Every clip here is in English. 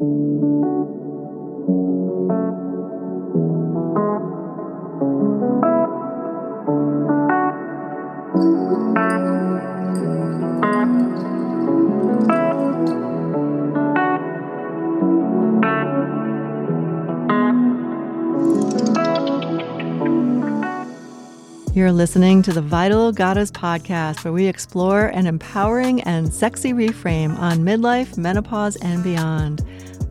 You're listening to the Vital Goddess podcast, where we explore an empowering and sexy reframe on midlife, menopause, and beyond.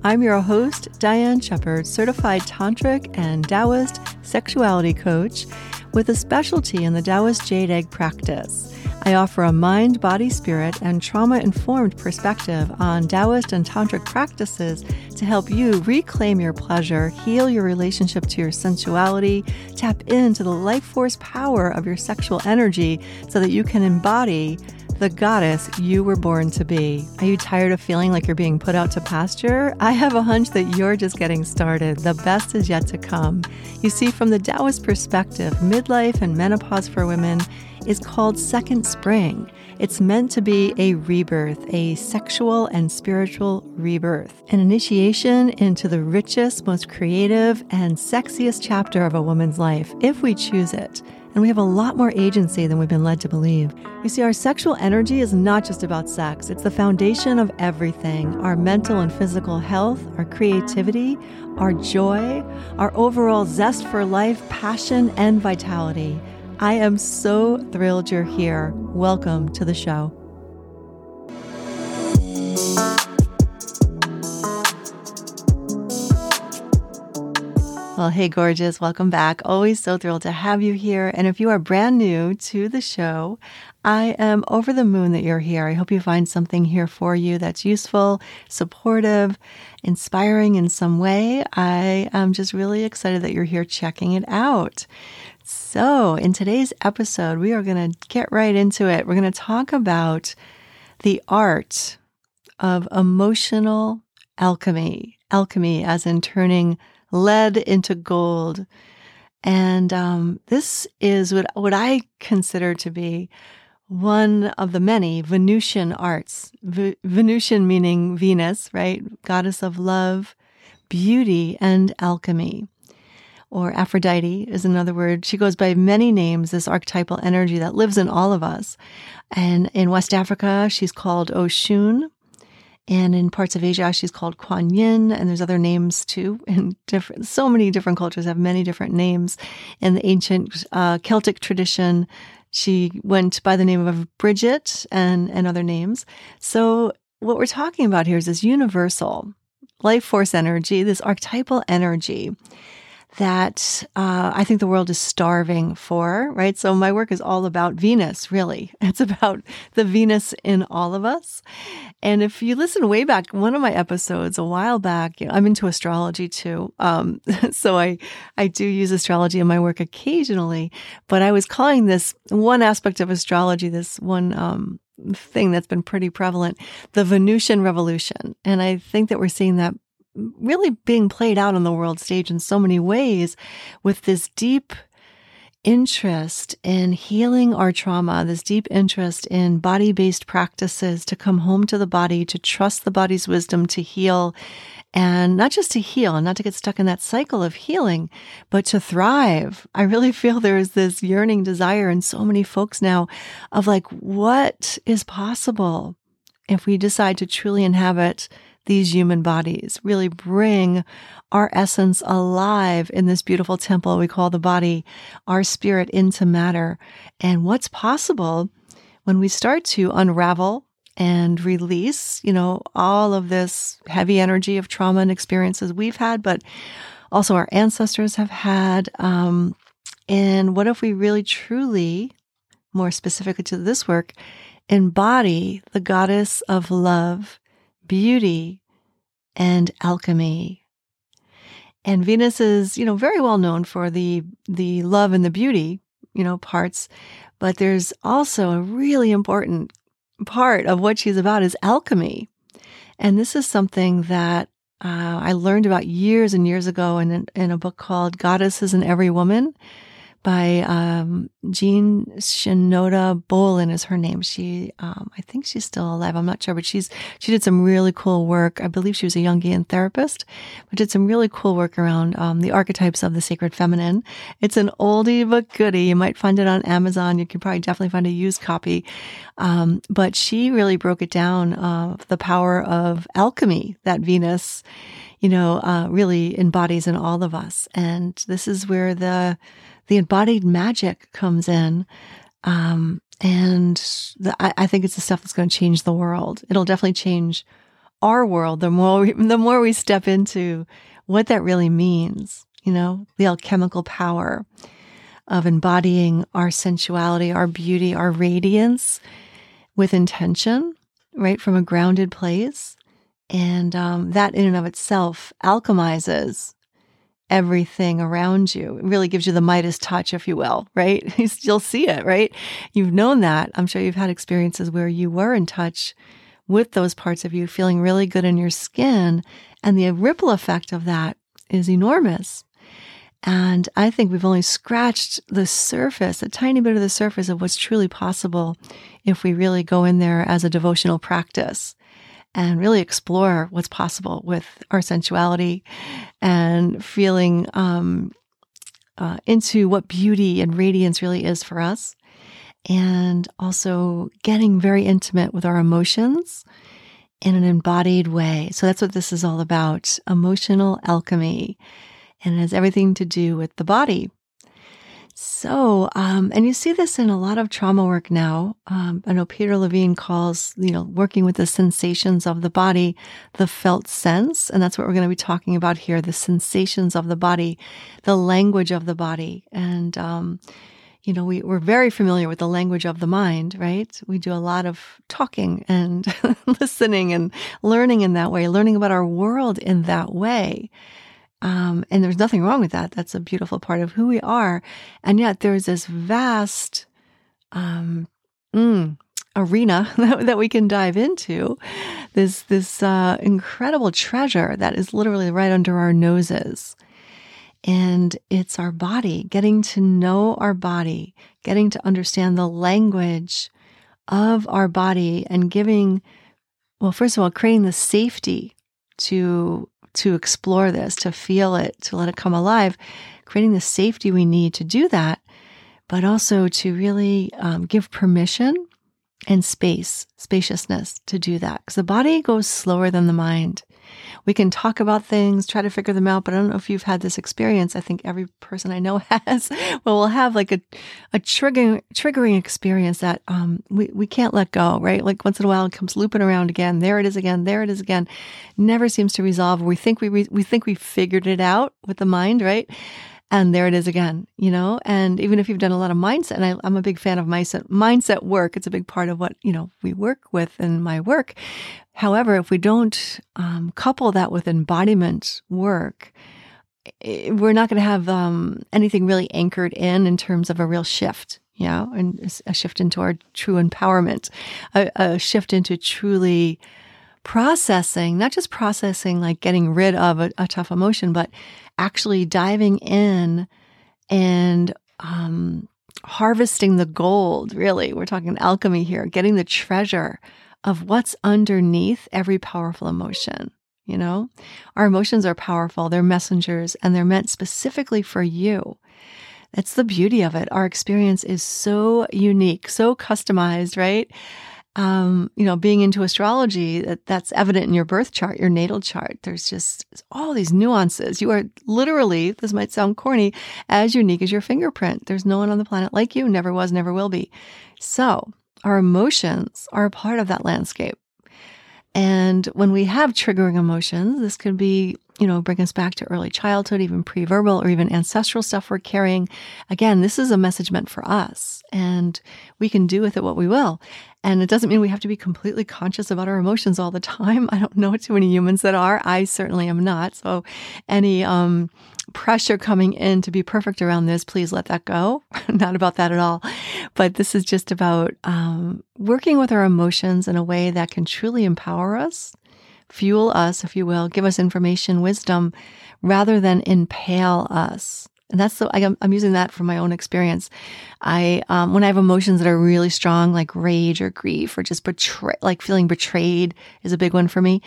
I'm your host, Diane Shepard, certified tantric and Taoist sexuality coach with a specialty in the Taoist jade egg practice. I offer a mind, body, spirit, and trauma informed perspective on Taoist and Tantric practices to help you reclaim your pleasure, heal your relationship to your sensuality, tap into the life force power of your sexual energy so that you can embody the goddess you were born to be. Are you tired of feeling like you're being put out to pasture? I have a hunch that you're just getting started. The best is yet to come. You see, from the Taoist perspective, midlife and menopause for women is called Second Spring. It's meant to be a rebirth, a sexual and spiritual rebirth, an initiation into the richest, most creative, and sexiest chapter of a woman's life, if we choose it. And we have a lot more agency than we've been led to believe. You see, our sexual energy is not just about sex, it's the foundation of everything our mental and physical health, our creativity, our joy, our overall zest for life, passion, and vitality. I am so thrilled you're here. Welcome to the show. Well, hey, gorgeous. Welcome back. Always so thrilled to have you here. And if you are brand new to the show, I am over the moon that you're here. I hope you find something here for you that's useful, supportive, inspiring in some way. I am just really excited that you're here checking it out. So, in today's episode, we are going to get right into it. We're going to talk about the art of emotional alchemy. Alchemy, as in turning lead into gold. And um, this is what, what I consider to be one of the many Venusian arts. V- Venusian meaning Venus, right? Goddess of love, beauty, and alchemy or Aphrodite is another word. She goes by many names, this archetypal energy that lives in all of us. And in West Africa, she's called Oshun. And in parts of Asia, she's called Kuan Yin, and there's other names too. And different, so many different cultures have many different names. In the ancient uh, Celtic tradition, she went by the name of Bridget and and other names. So what we're talking about here is this universal life force energy, this archetypal energy that uh, I think the world is starving for, right? So my work is all about Venus, really. It's about the Venus in all of us. And if you listen way back, one of my episodes a while back, you know, I'm into astrology too. Um, so I, I do use astrology in my work occasionally, but I was calling this one aspect of astrology, this one, um, thing that's been pretty prevalent, the Venusian revolution. And I think that we're seeing that really being played out on the world stage in so many ways with this deep interest in healing our trauma, this deep interest in body based practices to come home to the body, to trust the body's wisdom to heal, and not just to heal and not to get stuck in that cycle of healing, but to thrive. I really feel there is this yearning desire in so many folks now of like, what is possible if we decide to truly inhabit these human bodies, really bring our essence alive in this beautiful temple we call the body, our spirit into matter. And what's possible when we start to unravel and release, you know, all of this heavy energy of trauma and experiences we've had, but also our ancestors have had. Um, and what if we really truly, more specifically to this work, embody the goddess of love beauty and alchemy. And Venus is, you know, very well known for the the love and the beauty, you know, parts, but there's also a really important part of what she's about is alchemy. And this is something that uh, I learned about years and years ago in, in a book called Goddesses in Every Woman by um, Jean Shinoda Bolen is her name. She, um, I think she's still alive. I'm not sure, but she's she did some really cool work. I believe she was a Jungian therapist, but did some really cool work around um, the archetypes of the sacred feminine. It's an oldie but goodie. You might find it on Amazon. You can probably definitely find a used copy. Um, but she really broke it down uh, the power of alchemy that Venus you know, uh, really embodies in all of us. And this is where the the embodied magic comes in. Um, and the, I, I, think it's the stuff that's going to change the world. It'll definitely change our world the more we, the more we step into what that really means. You know, the alchemical power of embodying our sensuality, our beauty, our radiance with intention, right from a grounded place. And um, that in and of itself alchemizes everything around you. It really gives you the Midas touch, if you will, right? You'll see it, right? You've known that. I'm sure you've had experiences where you were in touch with those parts of you, feeling really good in your skin. And the ripple effect of that is enormous. And I think we've only scratched the surface, a tiny bit of the surface of what's truly possible if we really go in there as a devotional practice and really explore what's possible with our sensuality and feeling um, uh, into what beauty and radiance really is for us. And also getting very intimate with our emotions in an embodied way. So that's what this is all about emotional alchemy. And it has everything to do with the body. So, um, and you see this in a lot of trauma work now. Um, I know Peter Levine calls, you know, working with the sensations of the body, the felt sense. And that's what we're going to be talking about here the sensations of the body, the language of the body. And, um, you know, we, we're very familiar with the language of the mind, right? We do a lot of talking and listening and learning in that way, learning about our world in that way. Um, and there's nothing wrong with that. That's a beautiful part of who we are. And yet there's this vast um, mm, arena that, we can dive into. This this uh, incredible treasure that is literally right under our noses. And it's our body, getting to know our body, getting to understand the language of our body and giving, well, first of all, creating the safety to to explore this, to feel it, to let it come alive, creating the safety we need to do that, but also to really um, give permission and space, spaciousness to do that. Because the body goes slower than the mind. We can talk about things, try to figure them out, but I don't know if you've had this experience. I think every person I know has. well, we'll have like a, a triggering, triggering experience that um, we, we can't let go, right? Like once in a while it comes looping around again. There it is again. There it is again. Never seems to resolve. We think we, re- we think we figured it out with the mind, right? And there it is again, you know? And even if you've done a lot of mindset, and I, am a big fan of mindset, mindset work, it's a big part of what, you know, we work with in my work. However, if we don't um, couple that with embodiment work, we're not going to have um, anything really anchored in in terms of a real shift, you know, and a shift into our true empowerment, a, a shift into truly processing, not just processing like getting rid of a, a tough emotion, but actually diving in and um, harvesting the gold, really. We're talking alchemy here, getting the treasure of what's underneath every powerful emotion. You know, our emotions are powerful, they're messengers, and they're meant specifically for you. That's the beauty of it. Our experience is so unique, so customized, right? Um, you know, being into astrology, that, that's evident in your birth chart, your natal chart. There's just all these nuances. You are literally, this might sound corny, as unique as your fingerprint. There's no one on the planet like you, never was, never will be. So our emotions are a part of that landscape. And when we have triggering emotions, this could be, you know, bring us back to early childhood, even pre verbal or even ancestral stuff we're carrying. Again, this is a message meant for us and we can do with it what we will. And it doesn't mean we have to be completely conscious about our emotions all the time. I don't know too many humans that are. I certainly am not. So any, um, pressure coming in to be perfect around this, please let that go. Not about that at all. But this is just about um, working with our emotions in a way that can truly empower us, fuel us, if you will, give us information, wisdom, rather than impale us And that's the, I, I'm using that from my own experience. I, um, when I have emotions that are really strong, like rage or grief or just betray, like feeling betrayed is a big one for me,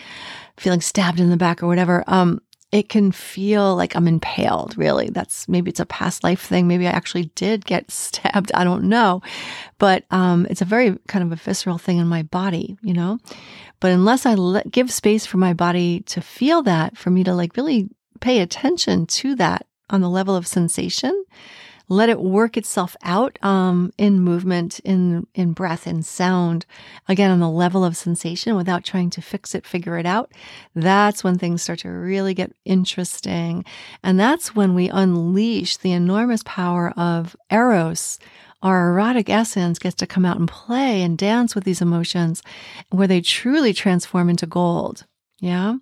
feeling stabbed in the back or whatever. Um, it can feel like I'm impaled, really. That's maybe it's a past life thing. Maybe I actually did get stabbed. I don't know. But um, it's a very kind of a visceral thing in my body, you know? But unless I let, give space for my body to feel that, for me to like really pay attention to that on the level of sensation, let it work itself out um, in movement, in in breath, in sound. Again, on the level of sensation, without trying to fix it, figure it out. That's when things start to really get interesting, and that's when we unleash the enormous power of eros. Our erotic essence gets to come out and play and dance with these emotions, where they truly transform into gold. Yeah.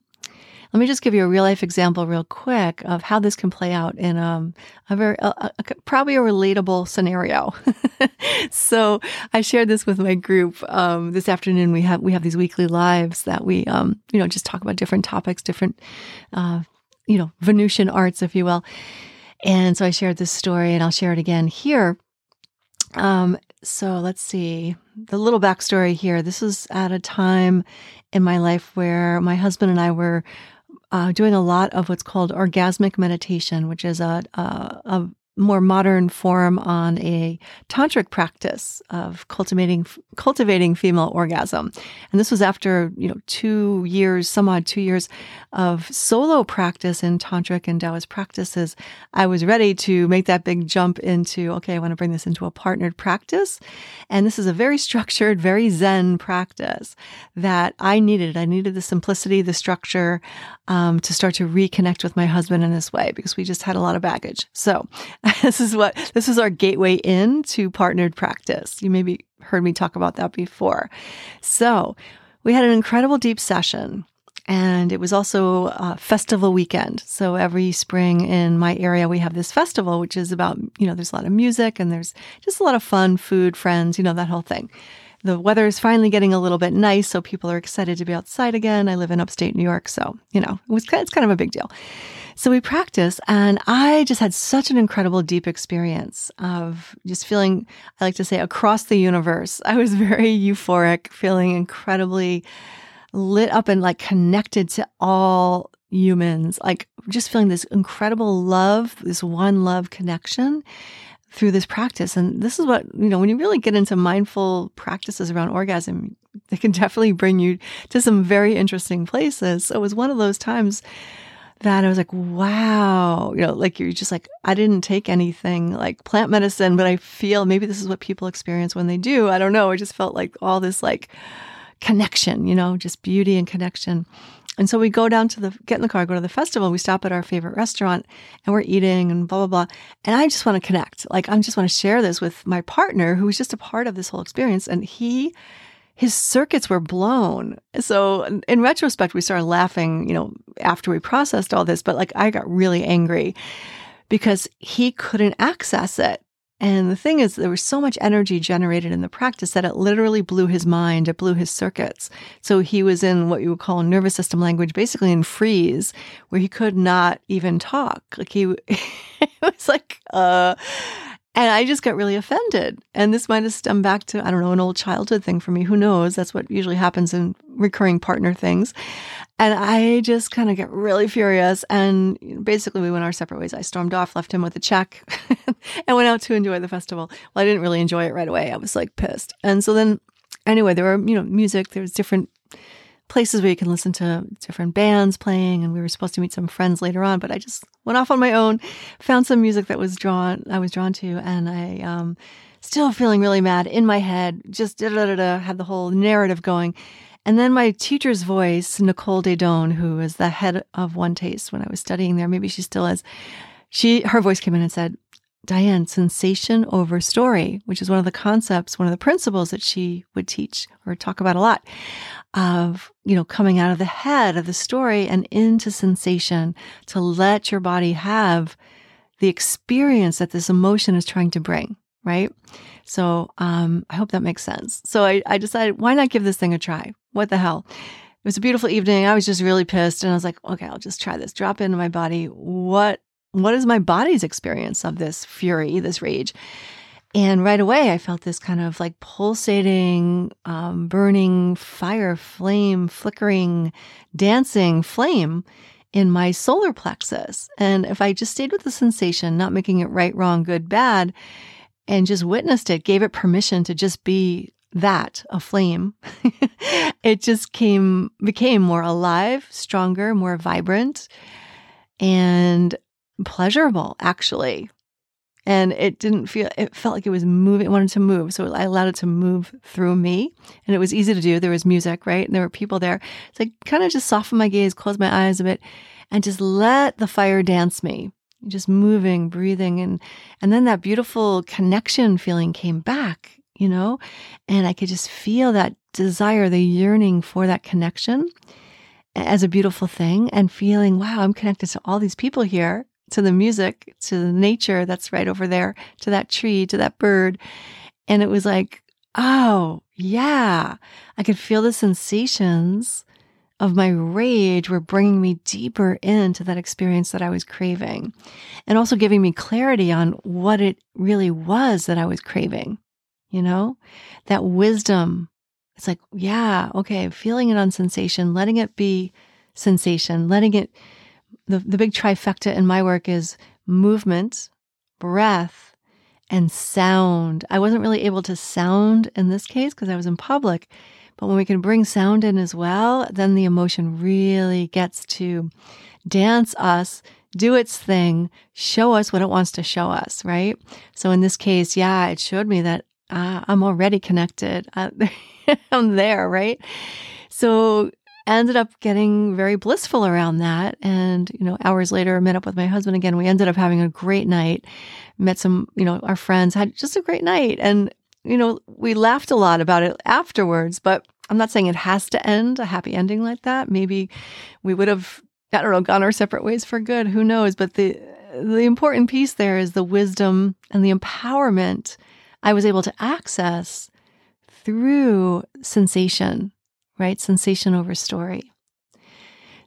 Let me just give you a real life example, real quick, of how this can play out in um, a very a, a, probably a relatable scenario. so I shared this with my group um, this afternoon. We have we have these weekly lives that we um, you know just talk about different topics, different uh, you know Venusian arts, if you will. And so I shared this story, and I'll share it again here. Um, so let's see the little backstory here. This was at a time in my life where my husband and I were uh, doing a lot of what's called orgasmic meditation, which is a, a, a more modern form on a tantric practice of cultivating cultivating female orgasm. And this was after, you know, 2 years, some odd 2 years of solo practice in tantric and Taoist practices. I was ready to make that big jump into okay, I want to bring this into a partnered practice. And this is a very structured, very zen practice that I needed. I needed the simplicity, the structure um, to start to reconnect with my husband in this way because we just had a lot of baggage. So this is what this is our gateway into partnered practice. You maybe heard me talk about that before. So we had an incredible deep session. And it was also a festival weekend. So every spring in my area, we have this festival, which is about, you know, there's a lot of music and there's just a lot of fun, food, friends, you know, that whole thing. The weather is finally getting a little bit nice, so people are excited to be outside again. I live in upstate New York, so, you know, it was, it's kind of a big deal. So we practice, and I just had such an incredible, deep experience of just feeling, I like to say, across the universe. I was very euphoric, feeling incredibly lit up and like connected to all humans, like just feeling this incredible love, this one love connection through this practice. And this is what, you know, when you really get into mindful practices around orgasm, they can definitely bring you to some very interesting places. So it was one of those times that I was like, wow, you know, like you're just like, I didn't take anything like plant medicine, but I feel maybe this is what people experience when they do. I don't know. I just felt like all this like connection, you know, just beauty and connection. And so we go down to the, get in the car, go to the festival, we stop at our favorite restaurant and we're eating and blah, blah, blah. And I just want to connect. Like, I just want to share this with my partner who's just a part of this whole experience. And he, his circuits were blown. So in retrospect, we started laughing, you know, after we processed all this, but like I got really angry because he couldn't access it. And the thing is, there was so much energy generated in the practice that it literally blew his mind, it blew his circuits. So he was in what you would call nervous system language, basically in freeze, where he could not even talk. Like he, it was like, uh, and I just got really offended. And this might have stemmed back to, I don't know, an old childhood thing for me. Who knows? That's what usually happens in recurring partner things. And I just kind of get really furious. And basically, we went our separate ways. I stormed off, left him with a check, and went out to enjoy the festival. Well, I didn't really enjoy it right away. I was like pissed. And so then, anyway, there were, you know, music, there was different places where you can listen to different bands playing and we were supposed to meet some friends later on but i just went off on my own found some music that was drawn i was drawn to and i um still feeling really mad in my head just da da da had the whole narrative going. And then my teacher's voice nicole Daedone who was the head of OneTaste when i was studying there maybe she still is she her voice came in and said Diane, sensation over story, which is one of the concepts, one of the principles that she would teach or talk about a lot of, you know, coming out of the head of the story and into sensation to let your body have the experience that this emotion is trying to bring, right? So um, I hope that makes sense. So I, I decided, why not give this thing a try? What the hell? It was a beautiful evening. I was just really pissed. And I was like, okay, I'll just try this. Drop into my body. What what is my body's experience of this fury, this rage? And right away, I felt this kind of like pulsating, um, burning fire, flame, flickering, dancing flame in my solar plexus. And if I just stayed with the sensation, not making it right, wrong, good, bad, and just witnessed it, gave it permission to just be that, a flame, it just came, became more alive, stronger, more vibrant, and pleasurable, actually. And it didn't feel, it felt like it was moving, it wanted to move. So I allowed it to move through me. And it was easy to do. There was music, right? And there were people there. So I kind of just softened my gaze, closed my eyes a bit, and just let the fire dance me just moving breathing and and then that beautiful connection feeling came back you know and i could just feel that desire the yearning for that connection as a beautiful thing and feeling wow i'm connected to all these people here to the music to the nature that's right over there to that tree to that bird and it was like oh yeah i could feel the sensations of my rage were bringing me deeper into that experience that I was craving and also giving me clarity on what it really was that I was craving. You know, that wisdom. It's like, yeah, okay, feeling it on sensation, letting it be sensation, letting it, the, the big trifecta in my work is movement, breath, and sound. I wasn't really able to sound in this case because I was in public. But when we can bring sound in as well, then the emotion really gets to dance us, do its thing, show us what it wants to show us, right? So in this case, yeah, it showed me that uh, I'm already connected. Uh, I'm there, right? So ended up getting very blissful around that. And, you know, hours later, I met up with my husband again. We ended up having a great night, met some, you know, our friends, had just a great night. And you know, we laughed a lot about it afterwards, but I'm not saying it has to end a happy ending like that. Maybe we would have, I don't know, gone our separate ways for good. Who knows? But the, the important piece there is the wisdom and the empowerment I was able to access through sensation, right? Sensation over story.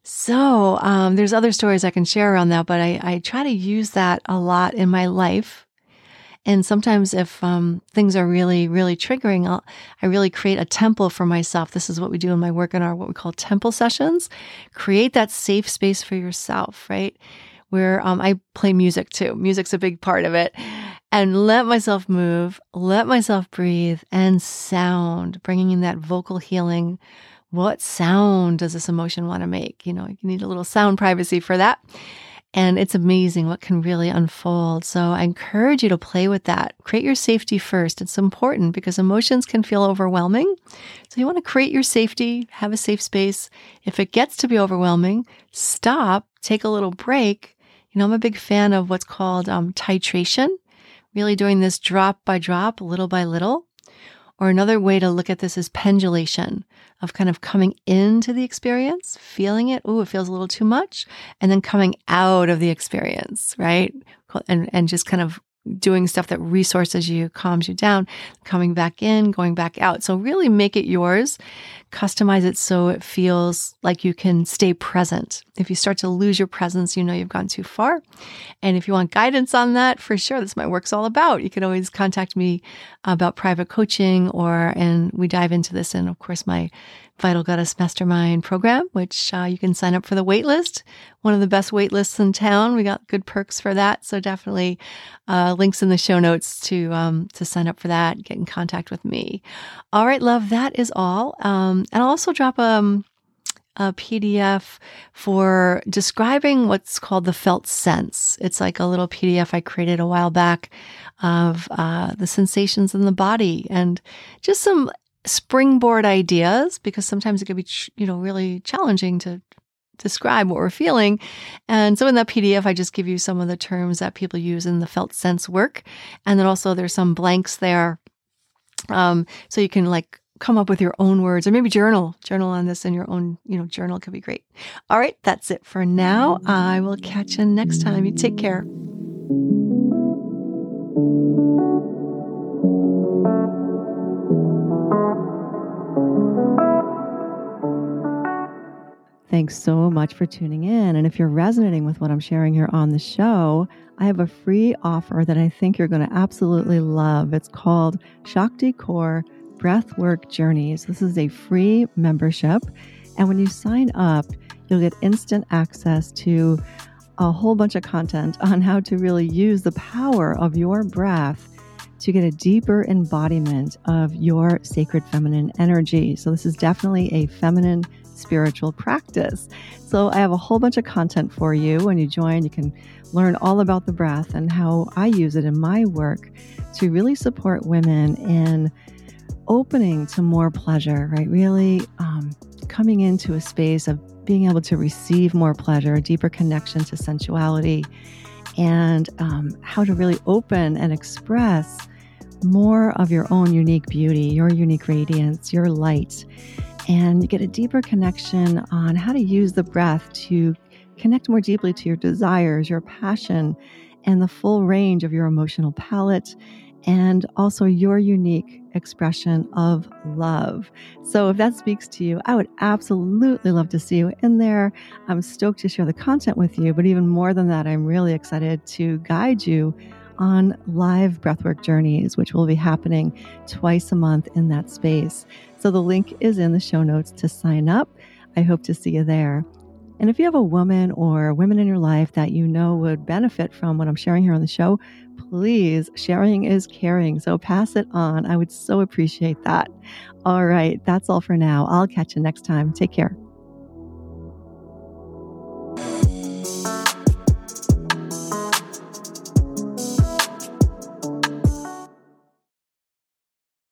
So um, there's other stories I can share around that, but I, I try to use that a lot in my life and sometimes if um, things are really, really triggering, I'll, I really create a temple for myself. This is what we do in my work in our what we call temple sessions. Create that safe space for yourself, right? Where um, I play music too. Music's a big part of it. And let myself move, let myself breathe and sound, bringing in that vocal healing. What sound does this emotion want to make? You know, you need a little sound privacy for that. And it's amazing what can really unfold. So I encourage you to play with that. Create your safety first. It's important because emotions can feel overwhelming. So you want to create your safety, have a safe space. If it gets to be overwhelming, stop, take a little break. You know, I'm a big fan of what's called um, titration, really doing this drop by drop, little by little. Or another way to look at this is pendulation of kind of coming into the experience, feeling it. Oh, it feels a little too much. And then coming out of the experience, right? And, and just kind of doing stuff that resources you, calms you down, coming back in, going back out. So really make it yours. Customize it so it feels like you can stay present. If you start to lose your presence, you know you've gone too far. And if you want guidance on that, for sure, that's my work's all about. You can always contact me about private coaching or, and we dive into this in, of course, my Vital Goddess Mastermind program, which uh, you can sign up for the waitlist. One of the best waitlists in town. We got good perks for that, so definitely uh, links in the show notes to um, to sign up for that. Get in contact with me. All right, love. That is all. Um, and I'll also drop um, a PDF for describing what's called the felt sense. It's like a little PDF I created a while back of uh, the sensations in the body and just some springboard ideas because sometimes it can be, you know, really challenging to describe what we're feeling. And so in that PDF, I just give you some of the terms that people use in the felt sense work. And then also there's some blanks there. Um, so you can like come up with your own words or maybe journal, journal on this in your own, you know, journal could be great. All right. That's it for now. I will catch you next time. You take care. Thanks so much for tuning in. And if you're resonating with what I'm sharing here on the show, I have a free offer that I think you're going to absolutely love. It's called Shakti Core Breathwork Journeys. This is a free membership. And when you sign up, you'll get instant access to a whole bunch of content on how to really use the power of your breath to get a deeper embodiment of your sacred feminine energy. So, this is definitely a feminine spiritual practice. So, I have a whole bunch of content for you. When you join, you can learn all about the breath and how I use it in my work to really support women in opening to more pleasure, right? Really um, coming into a space of being able to receive more pleasure, a deeper connection to sensuality, and um, how to really open and express more of your own unique beauty, your unique radiance, your light, and get a deeper connection on how to use the breath to connect more deeply to your desires, your passion, and the full range of your emotional palette and also your unique expression of love. So, if that speaks to you, I would absolutely love to see you in there. I'm stoked to share the content with you, but even more than that, I'm really excited to guide you on live breathwork journeys, which will be happening twice a month in that space. So the link is in the show notes to sign up. I hope to see you there. And if you have a woman or women in your life that you know would benefit from what I'm sharing here on the show, please, sharing is caring. So pass it on. I would so appreciate that. All right, that's all for now. I'll catch you next time. Take care.